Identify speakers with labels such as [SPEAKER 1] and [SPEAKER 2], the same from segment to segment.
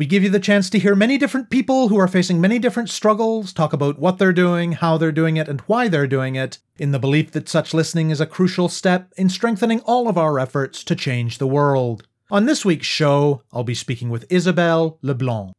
[SPEAKER 1] We give you the chance to hear many different people who are facing many different struggles, talk about what they're doing, how they're doing it, and why they're doing it, in the belief that such listening is a crucial step in strengthening all of our efforts to change the world. On this week's show, I'll be speaking with Isabelle Leblanc.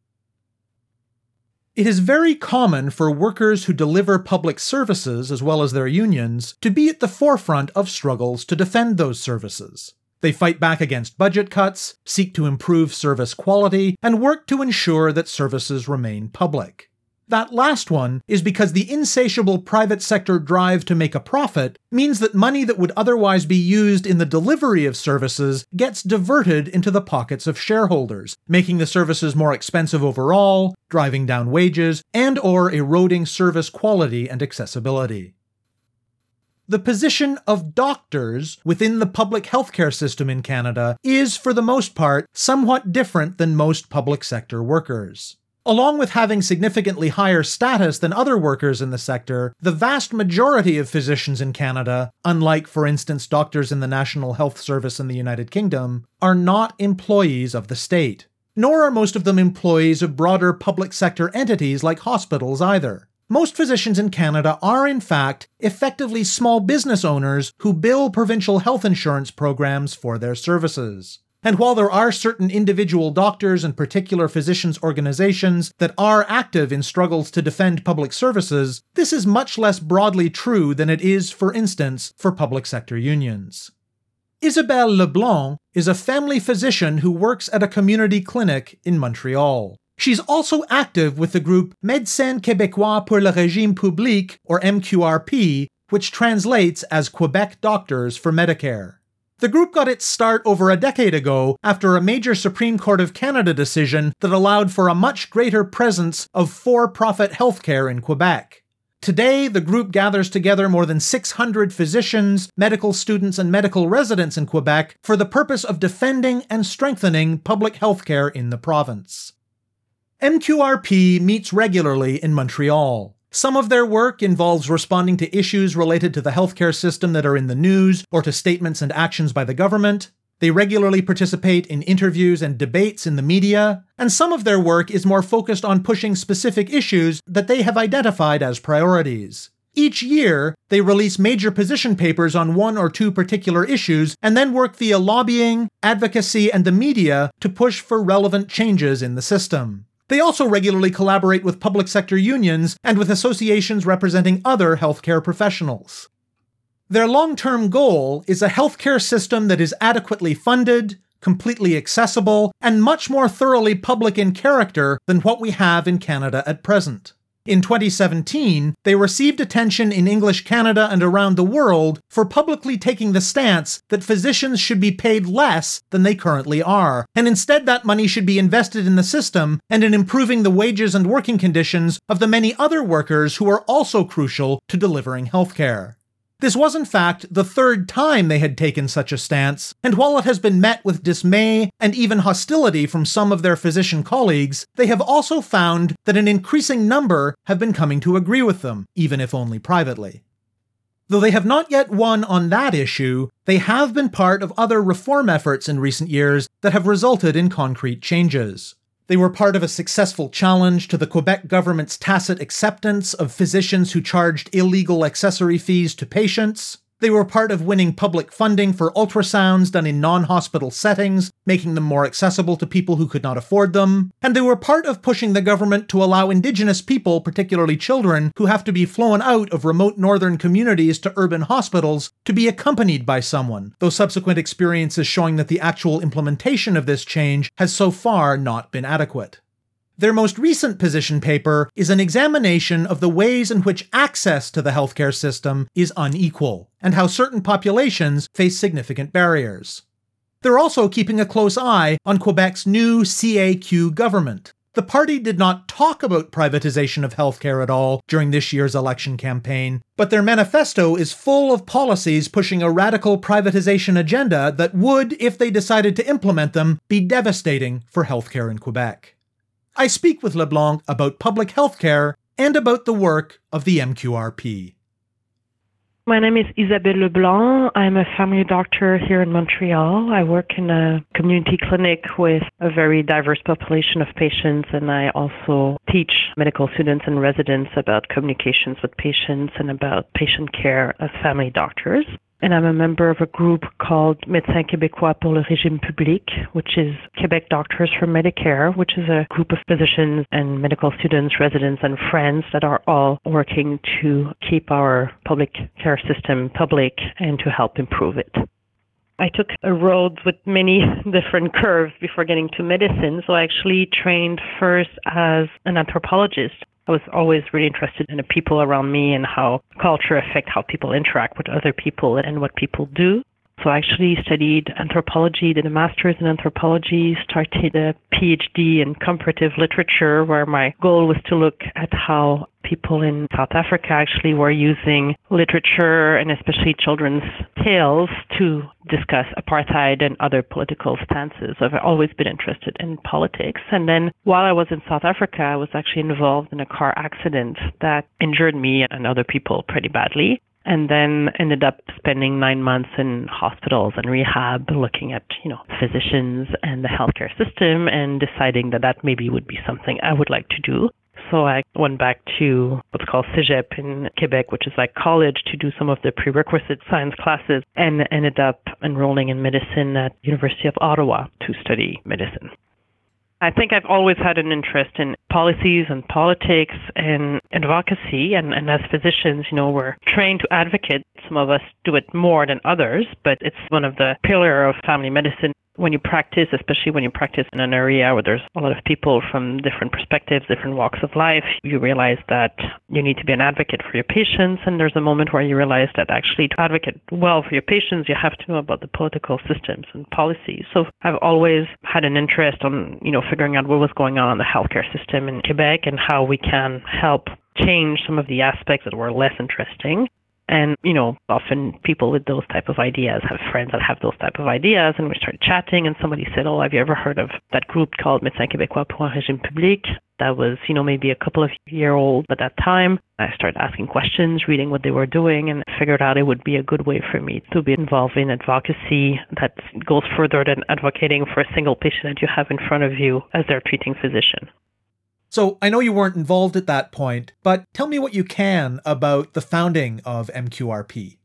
[SPEAKER 1] It is very common for workers who deliver public services, as well as their unions, to be at the forefront of struggles to defend those services. They fight back against budget cuts, seek to improve service quality, and work to ensure that services remain public. That last one is because the insatiable private sector drive to make a profit means that money that would otherwise be used in the delivery of services gets diverted into the pockets of shareholders, making the services more expensive overall, driving down wages, and or eroding service quality and accessibility. The position of doctors within the public healthcare system in Canada is, for the most part, somewhat different than most public sector workers. Along with having significantly higher status than other workers in the sector, the vast majority of physicians in Canada, unlike, for instance, doctors in the National Health Service in the United Kingdom, are not employees of the state. Nor are most of them employees of broader public sector entities like hospitals either. Most physicians in Canada are, in fact, effectively small business owners who bill provincial health insurance programs for their services. And while there are certain individual doctors and particular physicians' organizations that are active in struggles to defend public services, this is much less broadly true than it is, for instance, for public sector unions. Isabelle Leblanc is a family physician who works at a community clinic in Montreal. She's also active with the group Médecins Québécois pour le Régime Public, or MQRP, which translates as Quebec Doctors for Medicare. The group got its start over a decade ago after a major Supreme Court of Canada decision that allowed for a much greater presence of for profit healthcare in Quebec. Today, the group gathers together more than 600 physicians, medical students, and medical residents in Quebec for the purpose of defending and strengthening public healthcare in the province. MQRP meets regularly in Montreal. Some of their work involves responding to issues related to the healthcare system that are in the news or to statements and actions by the government. They regularly participate in interviews and debates in the media, and some of their work is more focused on pushing specific issues that they have identified as priorities. Each year, they release major position papers on one or two particular issues and then work via lobbying, advocacy, and the media to push for relevant changes in the system. They also regularly collaborate with public sector unions and with associations representing other healthcare professionals. Their long term goal is a healthcare system that is adequately funded, completely accessible, and much more thoroughly public in character than what we have in Canada at present. In 2017, they received attention in English Canada and around the world for publicly taking the stance that physicians should be paid less than they currently are, and instead that money should be invested in the system and in improving the wages and working conditions of the many other workers who are also crucial to delivering healthcare. This was, in fact, the third time they had taken such a stance, and while it has been met with dismay and even hostility from some of their physician colleagues, they have also found that an increasing number have been coming to agree with them, even if only privately. Though they have not yet won on that issue, they have been part of other reform efforts in recent years that have resulted in concrete changes. They were part of a successful challenge to the Quebec government's tacit acceptance of physicians who charged illegal accessory fees to patients. They were part of winning public funding for ultrasounds done in non hospital settings, making them more accessible to people who could not afford them. And they were part of pushing the government to allow Indigenous people, particularly children, who have to be flown out of remote northern communities to urban hospitals, to be accompanied by someone, though subsequent experiences showing that the actual implementation of this change has so far not been adequate. Their most recent position paper is an examination of the ways in which access to the healthcare system is unequal, and how certain populations face significant barriers. They're also keeping a close eye on Quebec's new CAQ government. The party did not talk about privatization of healthcare at all during this year's election campaign, but their manifesto is full of policies pushing a radical privatization agenda that would, if they decided to implement them, be devastating for healthcare in Quebec. I speak with LeBlanc about public healthcare and about the work of the MQRP.
[SPEAKER 2] My name is Isabelle Leblanc. I'm a family doctor here in Montreal. I work in a community clinic with a very diverse population of patients, and I also teach medical students and residents about communications with patients and about patient care as family doctors and I'm a member of a group called Médecins québécois pour le régime public, which is Quebec Doctors for Medicare, which is a group of physicians and medical students, residents, and friends that are all working to keep our public care system public and to help improve it. I took a road with many different curves before getting to medicine. So I actually trained first as an anthropologist I was always really interested in the people around me and how culture affect how people interact with other people and what people do. So I actually studied anthropology, did a master's in anthropology, started a PhD in comparative literature where my goal was to look at how people in South Africa actually were using literature and especially children's tales to discuss apartheid and other political stances. I've always been interested in politics. And then while I was in South Africa, I was actually involved in a car accident that injured me and other people pretty badly and then ended up spending nine months in hospitals and rehab looking at you know physicians and the healthcare system and deciding that that maybe would be something i would like to do so I went back to what's called Cégep in Quebec, which is like college, to do some of the prerequisite science classes, and ended up enrolling in medicine at University of Ottawa to study medicine. I think I've always had an interest in policies and politics and advocacy. And, and as physicians, you know, we're trained to advocate. Some of us do it more than others, but it's one of the pillar of family medicine when you practice, especially when you practice in an area where there's a lot of people from different perspectives, different walks of life, you realize that you need to be an advocate for your patients. And there's a moment where you realize that actually to advocate well for your patients, you have to know about the political systems and policies. So I've always had an interest on, you know, figuring out what was going on in the healthcare system in Quebec and how we can help change some of the aspects that were less interesting and, you know, often people with those type of ideas have friends that have those type of ideas. And we started chatting and somebody said, oh, have you ever heard of that group called Médecins québécois pour un régime public? That was, you know, maybe a couple of year old at that time. I started asking questions, reading what they were doing, and figured out it would be a good way for me to be involved in advocacy that goes further than advocating for a single patient that you have in front of you as their treating physician.
[SPEAKER 1] So I know you weren't involved at that point, but tell me what you can about the founding of MQRP.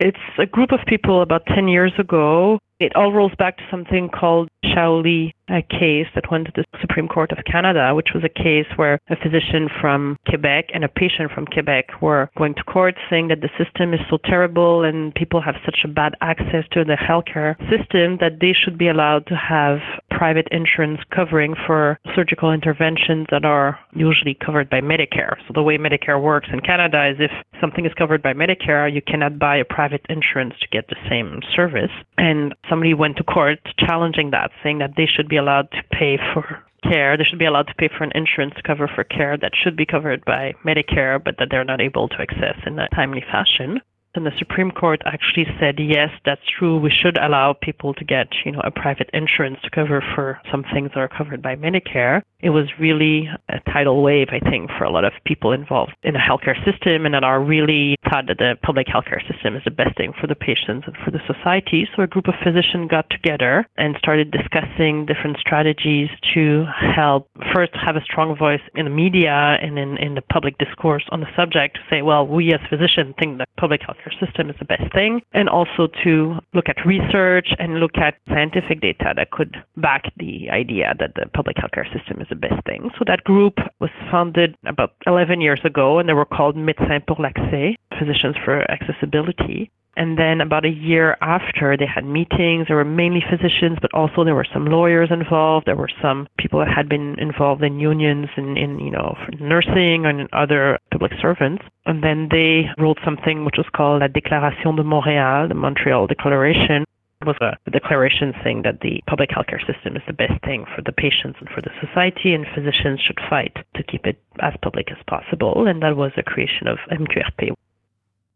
[SPEAKER 2] It's a group of people about 10 years ago. It all rolls back to something called Chaoulli a case that went to the Supreme Court of Canada, which was a case where a physician from Quebec and a patient from Quebec were going to court saying that the system is so terrible and people have such a bad access to the healthcare system that they should be allowed to have private insurance covering for surgical interventions that are usually covered by Medicare. So the way Medicare works in Canada is if something is covered by Medicare, you cannot buy a private insurance to get the same service. And somebody went to court challenging that, saying that they should be allowed to pay for care. They should be allowed to pay for an insurance cover for care that should be covered by Medicare, but that they're not able to access in a timely fashion and the Supreme Court actually said, yes, that's true. We should allow people to get, you know, a private insurance to cover for some things that are covered by Medicare. It was really a tidal wave, I think, for a lot of people involved in the healthcare system and that are really thought that the public healthcare system is the best thing for the patients and for the society. So a group of physicians got together and started discussing different strategies to help first have a strong voice in the media and in, in the public discourse on the subject to say, well, we as physicians think that public healthcare healthcare system is the best thing, and also to look at research and look at scientific data that could back the idea that the public healthcare system is the best thing. So that group was founded about 11 years ago, and they were called Médecins pour l'accès, Physicians for Accessibility. And then about a year after, they had meetings. There were mainly physicians, but also there were some lawyers involved. There were some people that had been involved in unions and in, you know, nursing and other public servants. And then they wrote something which was called La Déclaration de Montréal, the Montreal Declaration, It was a declaration saying that the public healthcare system is the best thing for the patients and for the society, and physicians should fight to keep it as public as possible. And that was the creation of MQRP.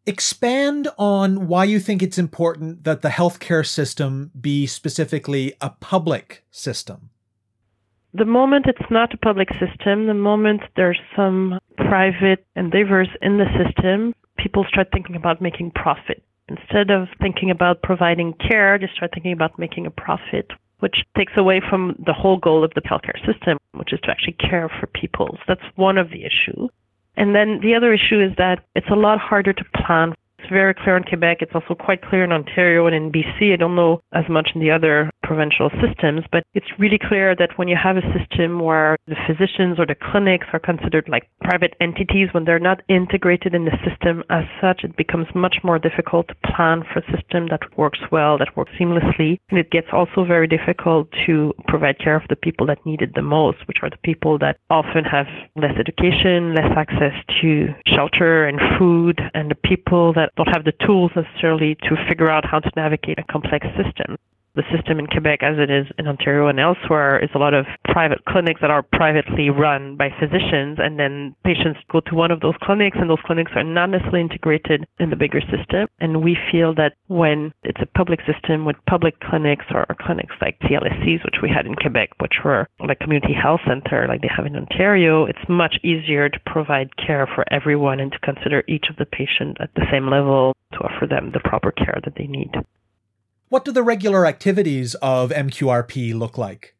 [SPEAKER 1] Expand on why you think it's important that the healthcare system be specifically a public system.
[SPEAKER 2] The moment it's not a public system, the moment there's some private endeavors in the system, people start thinking about making profit. Instead of thinking about providing care, they start thinking about making a profit, which takes away from the whole goal of the healthcare system, which is to actually care for people. So that's one of the issues. And then the other issue is that it's a lot harder to plan it's very clear in Quebec. It's also quite clear in Ontario and in BC. I don't know as much in the other provincial systems, but it's really clear that when you have a system where the physicians or the clinics are considered like private entities, when they're not integrated in the system as such, it becomes much more difficult to plan for a system that works well, that works seamlessly. And it gets also very difficult to provide care for the people that need it the most, which are the people that often have less education, less access to shelter and food, and the people that don't have the tools necessarily to figure out how to navigate a complex system the system in Quebec, as it is in Ontario and elsewhere, is a lot of private clinics that are privately run by physicians, and then patients go to one of those clinics, and those clinics are not necessarily integrated in the bigger system. And we feel that when it's a public system with public clinics or, clinics like CLSCs, which we had in Quebec, which were like community health center like they have in Ontario, it's much easier to provide care for everyone and to consider each of the patients at the same level to offer them the proper care that they need.
[SPEAKER 1] What do the regular activities of MQRP look like?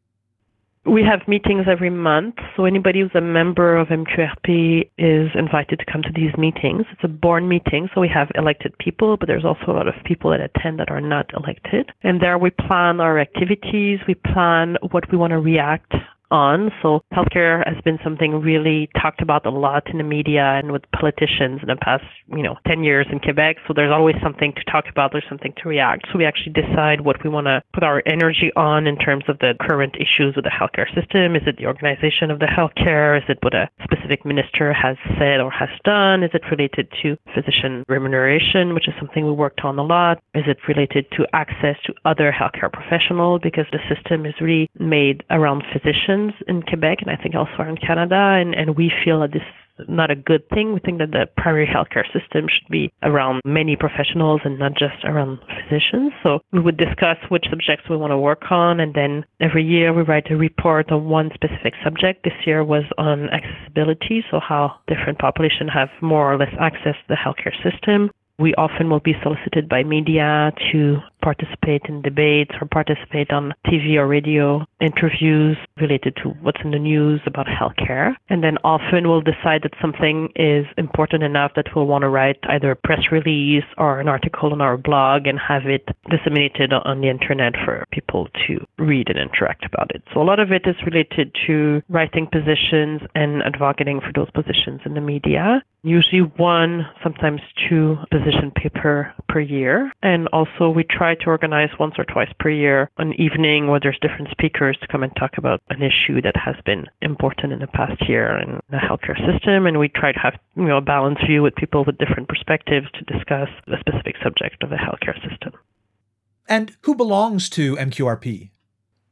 [SPEAKER 2] We have meetings every month, so anybody who's a member of MQRP is invited to come to these meetings. It's a board meeting, so we have elected people, but there's also a lot of people that attend that are not elected. And there we plan our activities, we plan what we want to react on. So healthcare has been something really talked about a lot in the media and with politicians in the past, you know, 10 years in Quebec. So there's always something to talk about. There's something to react. So we actually decide what we want to put our energy on in terms of the current issues with the healthcare system. Is it the organization of the healthcare? Is it what a specific minister has said or has done? Is it related to physician remuneration, which is something we worked on a lot? Is it related to access to other healthcare professionals? Because the system is really made around physicians in Quebec and I think elsewhere in Canada, and, and we feel that this is not a good thing. We think that the primary healthcare system should be around many professionals and not just around physicians. So we would discuss which subjects we want to work on, and then every year we write a report on one specific subject. This year was on accessibility, so how different populations have more or less access to the healthcare system. We often will be solicited by media to participate in debates or participate on TV or radio interviews related to what's in the news about healthcare. And then often we'll decide that something is important enough that we'll want to write either a press release or an article on our blog and have it disseminated on the internet for people to read and interact about it. So a lot of it is related to writing positions and advocating for those positions in the media. Usually one, sometimes two position paper per year. And also we try to organize once or twice per year an evening where there's different speakers to come and talk about an issue that has been important in the past year in the healthcare system. And we try to have you know a balanced view with people with different perspectives to discuss the specific subject of the healthcare system.
[SPEAKER 1] And who belongs to MQRP?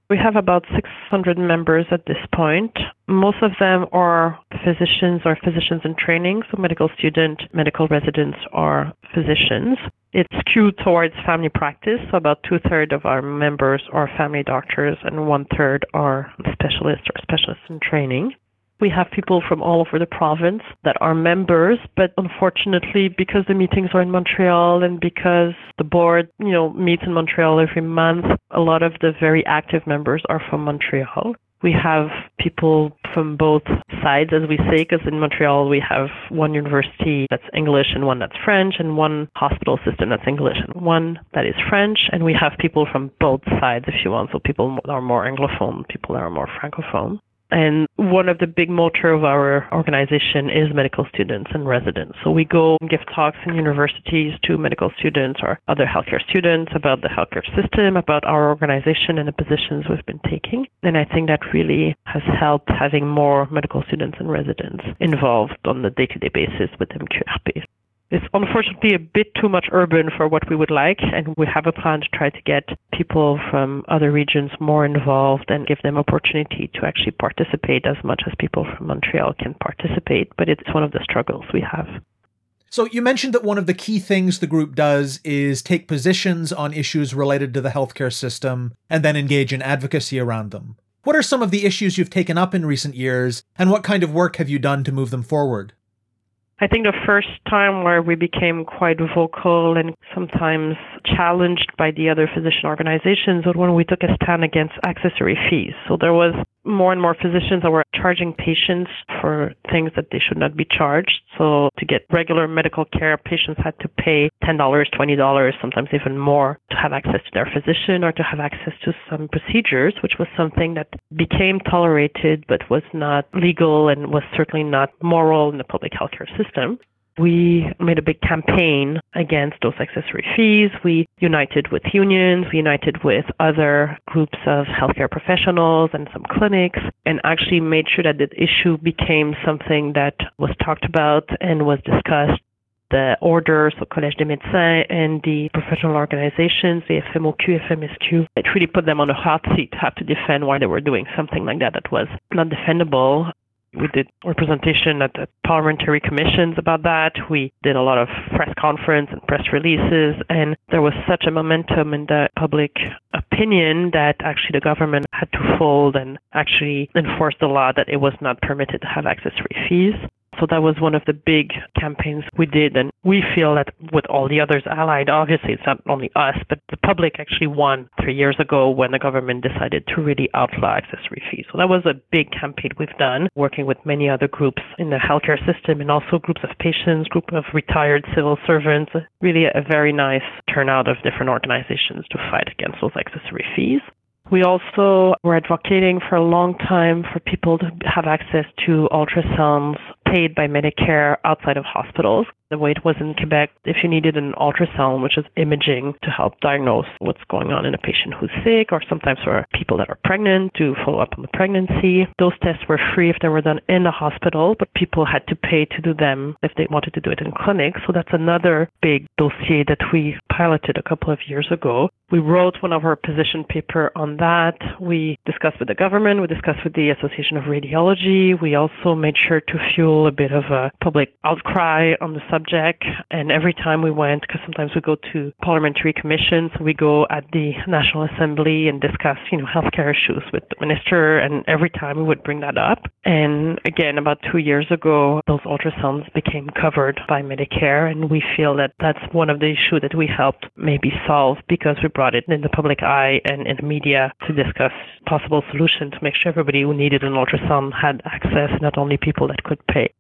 [SPEAKER 2] We have about 600 members at this point. Most of them are physicians or physicians in training, so medical student, medical residents, or physicians. It's skewed towards family practice, so about two thirds of our members are family doctors and one third are specialists or specialists in training. We have people from all over the province that are members, but unfortunately, because the meetings are in Montreal and because the board, you know, meets in Montreal every month, a lot of the very active members are from Montreal. We have people from both sides, as we say, because in Montreal we have one university that's English and one that's French, and one hospital system that's English and one that is French. And we have people from both sides, if you want. So people are more Anglophone, people are more Francophone. And one of the big motor of our organization is medical students and residents. So we go and give talks in universities to medical students or other healthcare students about the healthcare system, about our organization and the positions we've been taking. And I think that really has helped having more medical students and residents involved on the day-to-day basis with MQRP. It's unfortunately a bit too much urban for what we would like, and we have a plan to try to get people from other regions more involved and give them opportunity to actually participate as much as people from Montreal can participate. But it's one of the struggles we have.
[SPEAKER 1] So, you mentioned that one of the key things the group does is take positions on issues related to the healthcare system and then engage in advocacy around them. What are some of the issues you've taken up in recent years, and what kind of work have you done to move them forward?
[SPEAKER 2] I think the first time where we became quite vocal and sometimes challenged by the other physician organizations was when we took a stand against accessory fees. So there was more and more physicians that were charging patients for things that they should not be charged. So to get regular medical care, patients had to pay $10, $20, sometimes even more to have access to their physician or to have access to some procedures, which was something that became tolerated but was not legal and was certainly not moral in the public healthcare system we made a big campaign against those accessory fees. We united with unions, we united with other groups of healthcare professionals and some clinics, and actually made sure that the issue became something that was talked about and was discussed. The orders, so Collège des Médecins, and the professional organizations, the FMOQ, FMSQ, it really put them on a hot seat to have to defend why they were doing something like that that was not defendable we did representation at the parliamentary commissions about that. We did a lot of press conference and press releases, and there was such a momentum in the public opinion that actually the government had to fold and actually enforce the law that it was not permitted to have accessory fees. So that was one of the big campaigns we did. And we feel that with all the others allied, obviously it's not only us, but the public actually won three years ago when the government decided to really outlaw accessory fees. So that was a big campaign we've done, working with many other groups in the healthcare system and also groups of patients, group of retired civil servants. Really a very nice turnout of different organizations to fight against those accessory fees. We also were advocating for a long time for people to have access to ultrasounds paid by Medicare outside of hospitals. The way it was in Quebec, if you needed an ultrasound, which is imaging to help diagnose what's going on in a patient who's sick, or sometimes for people that are pregnant to follow up on the pregnancy, those tests were free if they were done in the hospital, but people had to pay to do them if they wanted to do it in clinic. So that's another big dossier that we piloted a couple of years ago. We wrote one of our position paper on that. We discussed with the government, we discussed with the Association of Radiology. We also made sure to fuel a bit of a public outcry on the subject. And every time we went, because sometimes we go to parliamentary commissions, we go at the National Assembly and discuss, you know, healthcare issues with the minister. And every time we would bring that up. And again, about two years ago, those ultrasounds became covered by Medicare. And we feel that that's one of the issues that we helped maybe solve because we brought it in the public eye and in the media to discuss possible solutions to make sure everybody who needed an ultrasound had access, not only people that could pay.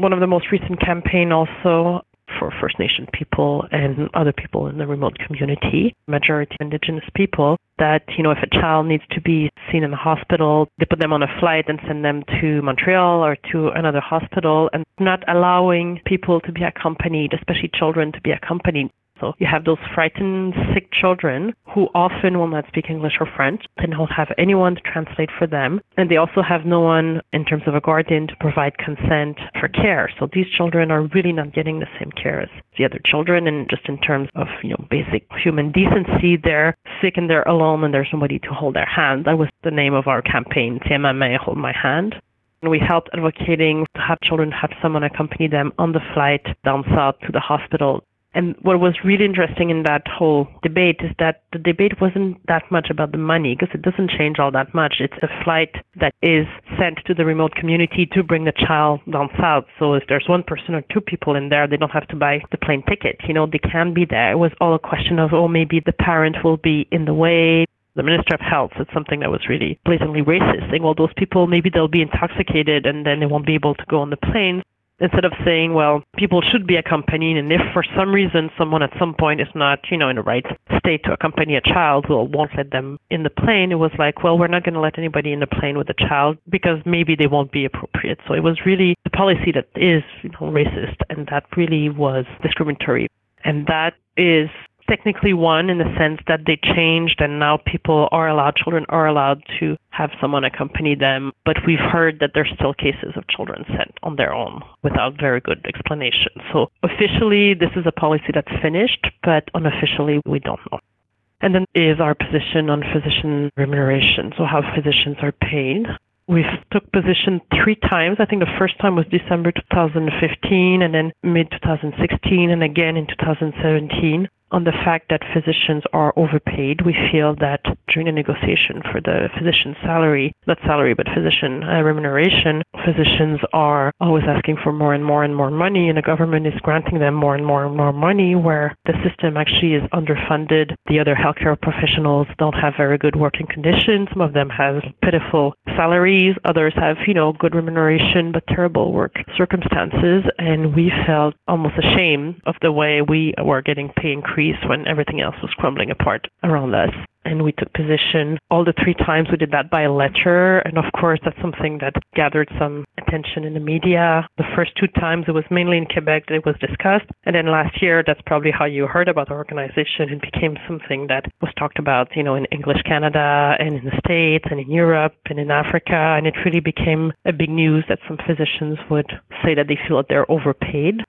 [SPEAKER 2] One of the most recent campaign also for First Nation people and other people in the remote community, majority Indigenous people, that, you know, if a child needs to be seen in the hospital, they put them on a flight and send them to Montreal or to another hospital. And not allowing people to be accompanied, especially children to be accompanied so you have those frightened, sick children who often will not speak English or French and don't have anyone to translate for them. And they also have no one in terms of a guardian to provide consent for care. So these children are really not getting the same care as the other children. And just in terms of, you know, basic human decency, they're sick and they're alone and there's nobody to hold their hand. That was the name of our campaign, Tiens ma hold my hand. And we helped advocating to have children have someone accompany them on the flight down south to the hospital and what was really interesting in that whole debate is that the debate wasn't that much about the money because it doesn't change all that much. It's a flight that is sent to the remote community to bring the child down south. So if there's one person or two people in there, they don't have to buy the plane ticket. You know, they can be there. It was all a question of, oh, maybe the parent will be in the way the Minister of Health said something that was really blatantly racist, saying, well, those people, maybe they'll be intoxicated and then they won't be able to go on the plane instead of saying, well, people should be accompanied, and if for some reason someone at some point is not, you know, in the right state to accompany a child, we'll won't let them in the plane. It was like, well, we're not going to let anybody in the plane with a child because maybe they won't be appropriate. So it was really the policy that is, you know, racist, and that really was discriminatory, and that is technically one in the sense that they changed and now people are allowed, children are allowed to have someone accompany them. But we've heard that there's still cases of children sent on their own without very good explanation. So officially, this is a policy that's finished, but unofficially, we don't know. And then is our position on physician remuneration, so how physicians are paid. We've took position three times. I think the first time was December 2015 and then mid 2016 and again in 2017 on the fact that physicians are overpaid. We feel that during the negotiation for the physician salary, not salary, but physician uh, remuneration, physicians are always asking for more and more and more money, and the government is granting them more and more and more money, where the system actually is underfunded. The other healthcare professionals don't have very good working conditions. Some of them have pitiful salaries. Others have, you know, good remuneration, but terrible work circumstances. And we felt almost ashamed of the way we were getting pay increase increase when everything else was crumbling apart around us. And we took position all the three times we did that by letter. And of course, that's something that gathered some attention in the media. The first two times it was mainly in Quebec that it was discussed. And then last year, that's probably how you heard about the organization. It became something that was talked about, you know, in English Canada and in the States and in Europe and in Africa. And it really became a big news that some physicians would say that they feel that they're overpaid.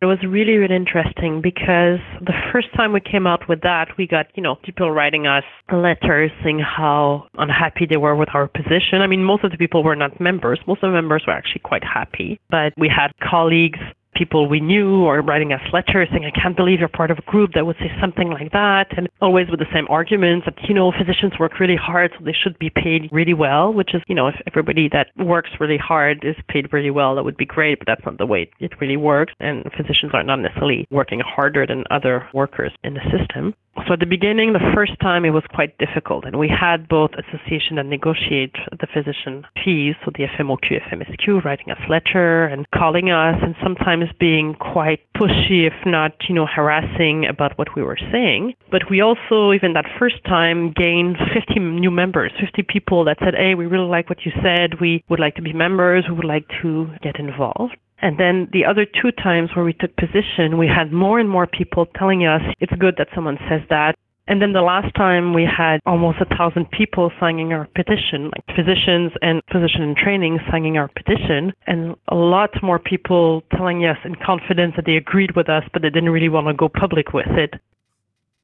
[SPEAKER 2] It was really, really interesting because the first time we came out with that, we got, you know, people writing us letters saying how unhappy they were with our position. I mean, most of the people were not members. Most of the members were actually quite happy. But we had colleagues people we knew or writing us letters saying, I can't believe you're part of a group that would say something like that. And always with the same arguments that, you know, physicians work really hard, so they should be paid really well, which is, you know, if everybody that works really hard is paid really well, that would be great, but that's not the way it really works. And physicians are not necessarily working harder than other workers in the system. So at the beginning, the first time it was quite difficult, and we had both association that negotiate the physician fees, so the FMOQ, FMSQ, writing us letter and calling us, and sometimes being quite pushy, if not, you know, harassing about what we were saying. But we also, even that first time, gained 50 new members, 50 people that said, "Hey, we really like what you said. We would like to be members. We would like to get involved." And then the other two times where we took position, we had more and more people telling us it's good that someone says that. And then the last time we had almost a thousand people signing our petition, like physicians and physician in training signing our petition, and a lot more people telling us in confidence that they agreed with us, but they didn't really want to go public with it.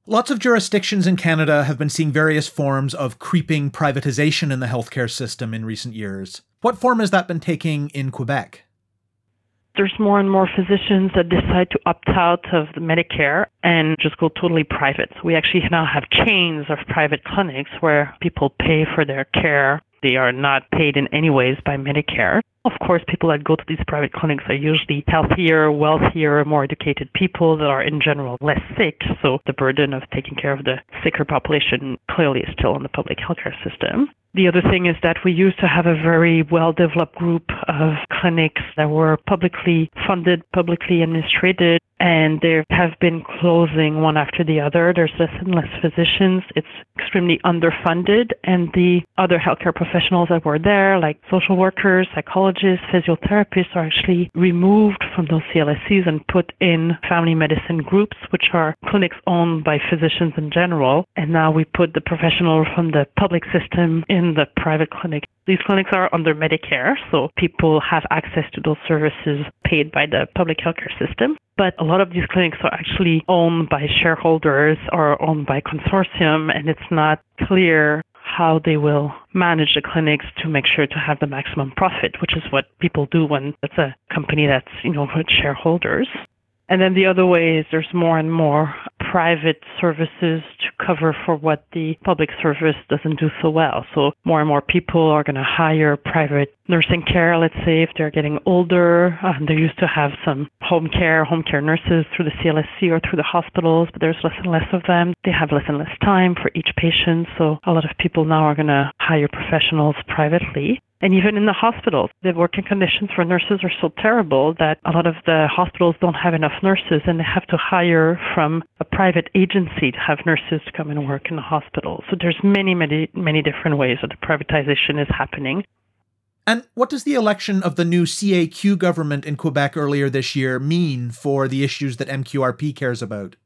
[SPEAKER 1] Lots of jurisdictions in Canada have been seeing various forms of creeping privatization in the healthcare system in recent years. What form has that been taking in Quebec?
[SPEAKER 2] There's more and more physicians that decide to opt out of Medicare and just go totally private. We actually now have chains of private clinics where people pay for their care. They are not paid in any ways by Medicare. Of course, people that go to these private clinics are usually healthier, wealthier, more educated people that are in general less sick. So the burden of taking care of the sicker population clearly is still on the public healthcare system. The other thing is that we used to have a very well developed group of clinics that were publicly funded, publicly administrated, and they have been closing one after the other. There's less and less physicians. It's extremely underfunded, and the other healthcare professionals that were there, like social workers, psychologists, physiotherapists, are actually removed from those CLSCs and put in family medicine groups, which are clinics owned by physicians in general. And now we put the professionals from the public system in the private clinic. These clinics are under Medicare, so people have access to those services paid by the public healthcare system. But a lot of these clinics are actually owned by shareholders or owned by consortium, and it's not clear how they will manage the clinics to make sure to have the maximum profit, which is what people do when it's a company that's, you know, with shareholders. And then the other way is there's more and more private services to cover for what the public service doesn't do so well. So more and more people are going to hire private nursing care, let's say, if they're getting older. Um, they used to have some home care, home care nurses through the CLSC or through the hospitals, but there's less and less of them. They have less and less time for each patient. So a lot of people now are going to hire professionals privately. And even in the hospitals, the working conditions for nurses are so terrible that a lot of the hospitals don't have enough nurses and they have to hire from a private agency to have nurses to come and work in the hospital. So there's many, many, many different ways that the privatization is happening.
[SPEAKER 1] And what does the election of the new CAQ government in Quebec earlier this year mean for the issues that MQRP cares about?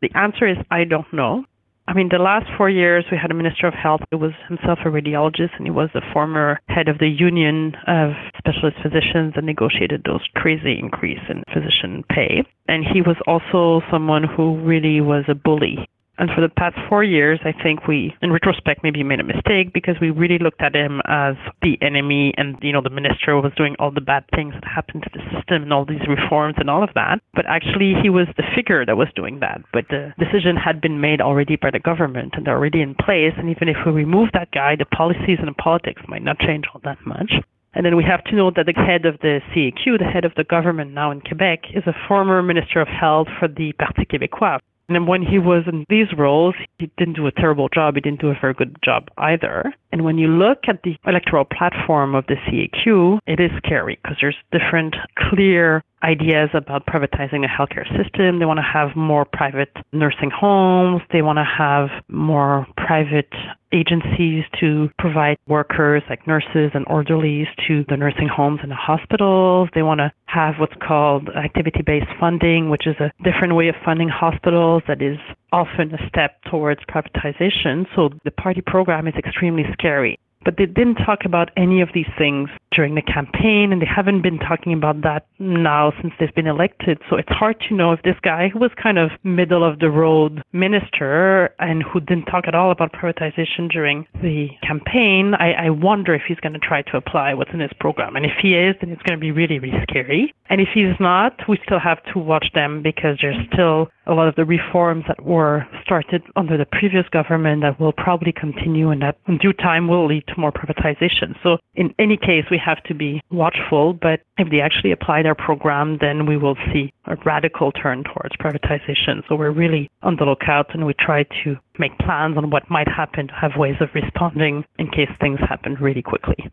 [SPEAKER 2] The answer is I don't know. I mean, the last four years we had a minister of health who was himself a radiologist and he was the former head of the union of specialist physicians that negotiated those crazy increase in physician pay. And he was also someone who really was a bully and for the past four years, I think we, in retrospect, maybe made a mistake because we really looked at him as the enemy and, you know, the minister was doing all the bad things that happened to the system and all these reforms and all of that. But actually, he was the figure that was doing that. But the decision had been made already by the government and already in place. And even if we remove that guy, the policies and the politics might not change all that much. And then we have to note that the head of the CAQ, the head of the government now in Quebec, is a former Minister of Health for the Parti Québécois. And when he was in these roles, he didn't do a terrible job. He didn't do a very good job either. And when you look at the electoral platform of the CAQ, it is scary because there's different clear ideas about privatizing the healthcare system. They want to have more private nursing homes. They want to have more private agencies to provide workers like nurses and orderlies to the nursing homes and the hospitals. They want to have what's called activity based funding, which is a different way of funding hospitals that is often a step towards privatization. So the party program is extremely scary. But they didn't talk about any of these things during the campaign, and they haven't been talking about that now since they've been elected. So it's hard to know if this guy, who was kind of middle of the road minister and who didn't talk at all about privatization during the campaign, I, I wonder if he's going to try to apply what's in his program. And if he is, then it's going to be really, really scary. And if he's not, we still have to watch them because there's still a lot of the reforms that were started under the previous government that will probably continue and that in due time will lead to more privatization. So in any case, we have to be watchful, but if they actually apply their program, then we will see a radical turn towards privatization. So we're really on the lookout and we try to make plans on what might happen to have ways of responding in case things happen really quickly.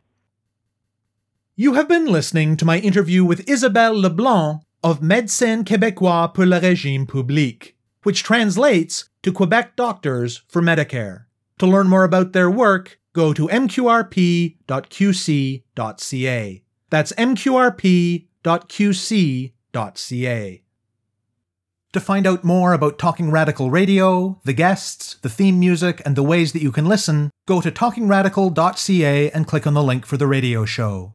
[SPEAKER 1] You have been listening to my interview with Isabelle Leblanc of Médecins Québécois pour le Régime Public, which translates to Quebec Doctors for Medicare. To learn more about their work, go to mqrp.qc.ca. That's mqrp.qc.ca. To find out more about Talking Radical Radio, the guests, the theme music, and the ways that you can listen, go to talkingradical.ca and click on the link for the radio show.